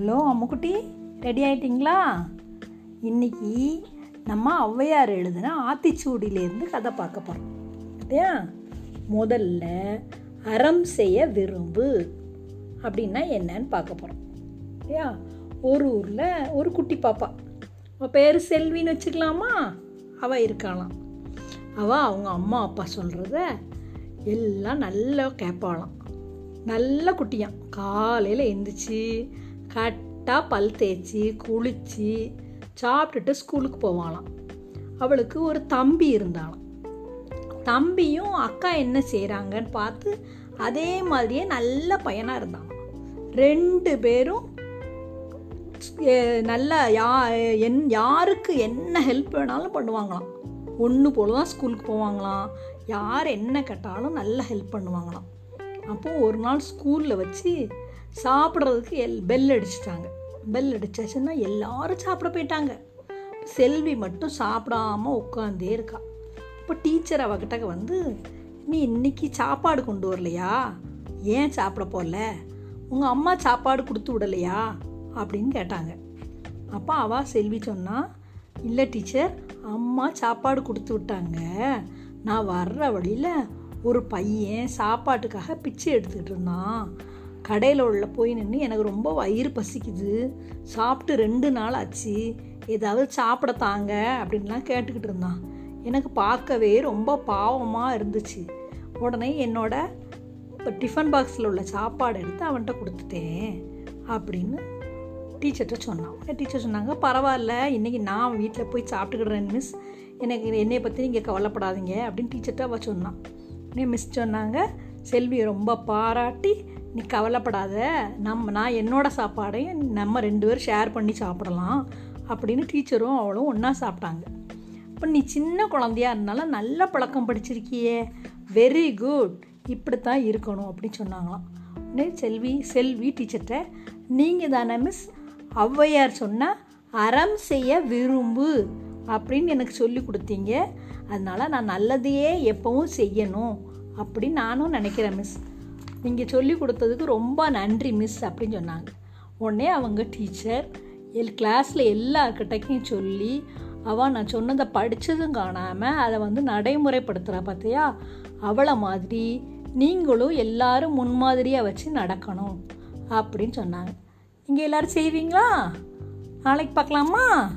அம்முக்குட்டி. Ready ஆயிட்டிங்களா? இன்னைக்கு நம்ம ஔவையார் எழுதுன ஆத்திச்சூடியிலேருந்து கதை பார்க்க போகிறோம் இல்லையா? முதல்ல அறம் செய்ய விரும்பு அப்படின்னா என்னன்னு பார்க்க போகிறோம் இல்லையா? ஒரு ஊரில் ஒரு குட்டி பாப்பா. அவள் பேர் செல்வின்னு வச்சுக்கலாமா? அவள் இருக்காளாம். அவள் அவங்க அம்மா அப்பா சொல்கிறத எல்லாம் நல்லா கேட்பாளாம் நல்ல குட்டியான் காலையில் எந்திரிச்சு கரெக்டாக பல் தேய்ச்சி குளித்து சாப்பிட்டுட்டு ஸ்கூலுக்கு போவாளாம். அவளுக்கு ஒரு தம்பி இருந்தாளாம். தம்பியும் அக்கா என்ன செய்கிறாங்கன்னு பார்த்து அதே மாதிரியே நல்ல பையனாக இருந்தான். ரெண்டு பேரும் நல்லா யா என் யாருக்கு என்ன ஹெல்ப் வேணாலும் பண்ணுவாங்களாம். ஒன்று போல தான் ஸ்கூலுக்கு போவாங்களாம். யார் என்ன கேட்டாலும் நல்லா ஹெல்ப் பண்ணுவாங்களாம். அப்போது ஒரு நாள் ஸ்கூலில் வச்சு சாப்பிட்றதுக்கு எல் பெல் அடிச்சிட்டாங்க. பெல் அடிச்சாச்சுன்னா எல்லாரும் சாப்பிட போயிட்டாங்க. செல்வி மட்டும் சாப்பிடாம உட்காந்தே இருக்கா. இப்போ டீச்சர் அவகிட்ட வந்து நீ இன்னைக்கு சாப்பாடு கொண்டு வரலையா? ஏன் சாப்பிட போகல உங்கள் அம்மா சாப்பாடு கொடுத்து விடலையா? அப்படின்னு கேட்டாங்க. அப்போ அவள் செல்வி சொன்னா இல்லை டீச்சர் அம்மா சாப்பாடு கொடுத்து விட்டாங்க. நான் வர்ற வழியில் ஒரு பையன் சாப்பாட்டுக்காக பிச்சை எடுத்துக்கிட்டு இருந்தான். கடையில் உள்ள போய் நின்று எனக்கு ரொம்ப வயிறு பசிக்குது. சாப்பிட்டு ரெண்டு நாள் ஆச்சு. ஏதாவது சாப்பிட தாங்க அப்படின்லாம் கேட்டுக்கிட்டு இருந்தான். எனக்கு பார்க்கவே ரொம்ப பாவமாக இருந்துச்சு. உடனே என்னோட இப்போ டிஃபன் பாக்ஸில் உள்ள சாப்பாடு எடுத்து அவன்கிட்ட கொடுத்துட்டேன் அப்படின்னு டீச்சர்கிட்ட சொன்னான். உடனே டீச்சர் சொன்னாங்க பரவாயில்ல இன்றைக்கி நான் வீட்டில் போய் சாப்பிட்டுக்கிடுறேன் மிஸ் எனக்கு என்னையை பற்றி நீங்கள் கவலைப்படாதீங்க அப்படின்னு டீச்சர்கிட்ட அவள் சொன்னான். உடனே மிஸ் சொன்னாங்க செல்வியை ரொம்ப பாராட்டி நீ கவலைப்படாத. நம்ம நான் என்னோட சாப்பாடையும் நம்ம ரெண்டு பேரும் ஷேர் பண்ணி சாப்பிடலாம் அப்படின்னு டீச்சரும் அவளும் ஒன்றா சாப்பிட்டாங்க. இப்போ நீ சின்ன குழந்தையா இருந்தாலும் நல்ல பழக்கம் படிச்சிருக்கியே. வெரி குட் இப்படித்தான் இருக்கணும் அப்படின்னு சொன்னாங்களாம். உடனே செல்வி செல்வி டீச்சர்கிட்ட நீங்கள் தானே மிஸ் ஔவையார் சொன்னால் அறம் செய்ய விரும்பு அப்படின்னு எனக்கு சொல்லி கொடுத்தீங்க. அதனால் நான் நல்லதையே எப்பவும் செய்யணும் அப்படின்னு நானும் நினைக்கிறேன் மிஸ் நீங்கள் சொல்லி கொடுத்ததுக்கு ரொம்ப நன்றி மிஸ் அப்படின்னு சொன்னாங்க. உடனே அவங்க டீச்சர் எல் கிளாஸில் எல்லார்கிட்டையும் சொல்லி அவள் நான் சொன்னதை படித்ததும் காணாமல் அதை வந்து நடைமுறைப்படுத்துகிறா பார்த்தியா அவளை மாதிரி நீங்களும் எல்லாரும் முன்மாதிரியாக வச்சு நடக்கணும் அப்படின்னு சொன்னாங்க. நீங்கள் எல்லோரும் செய்வீங்களா? நாளைக்கு பார்க்கலாமா?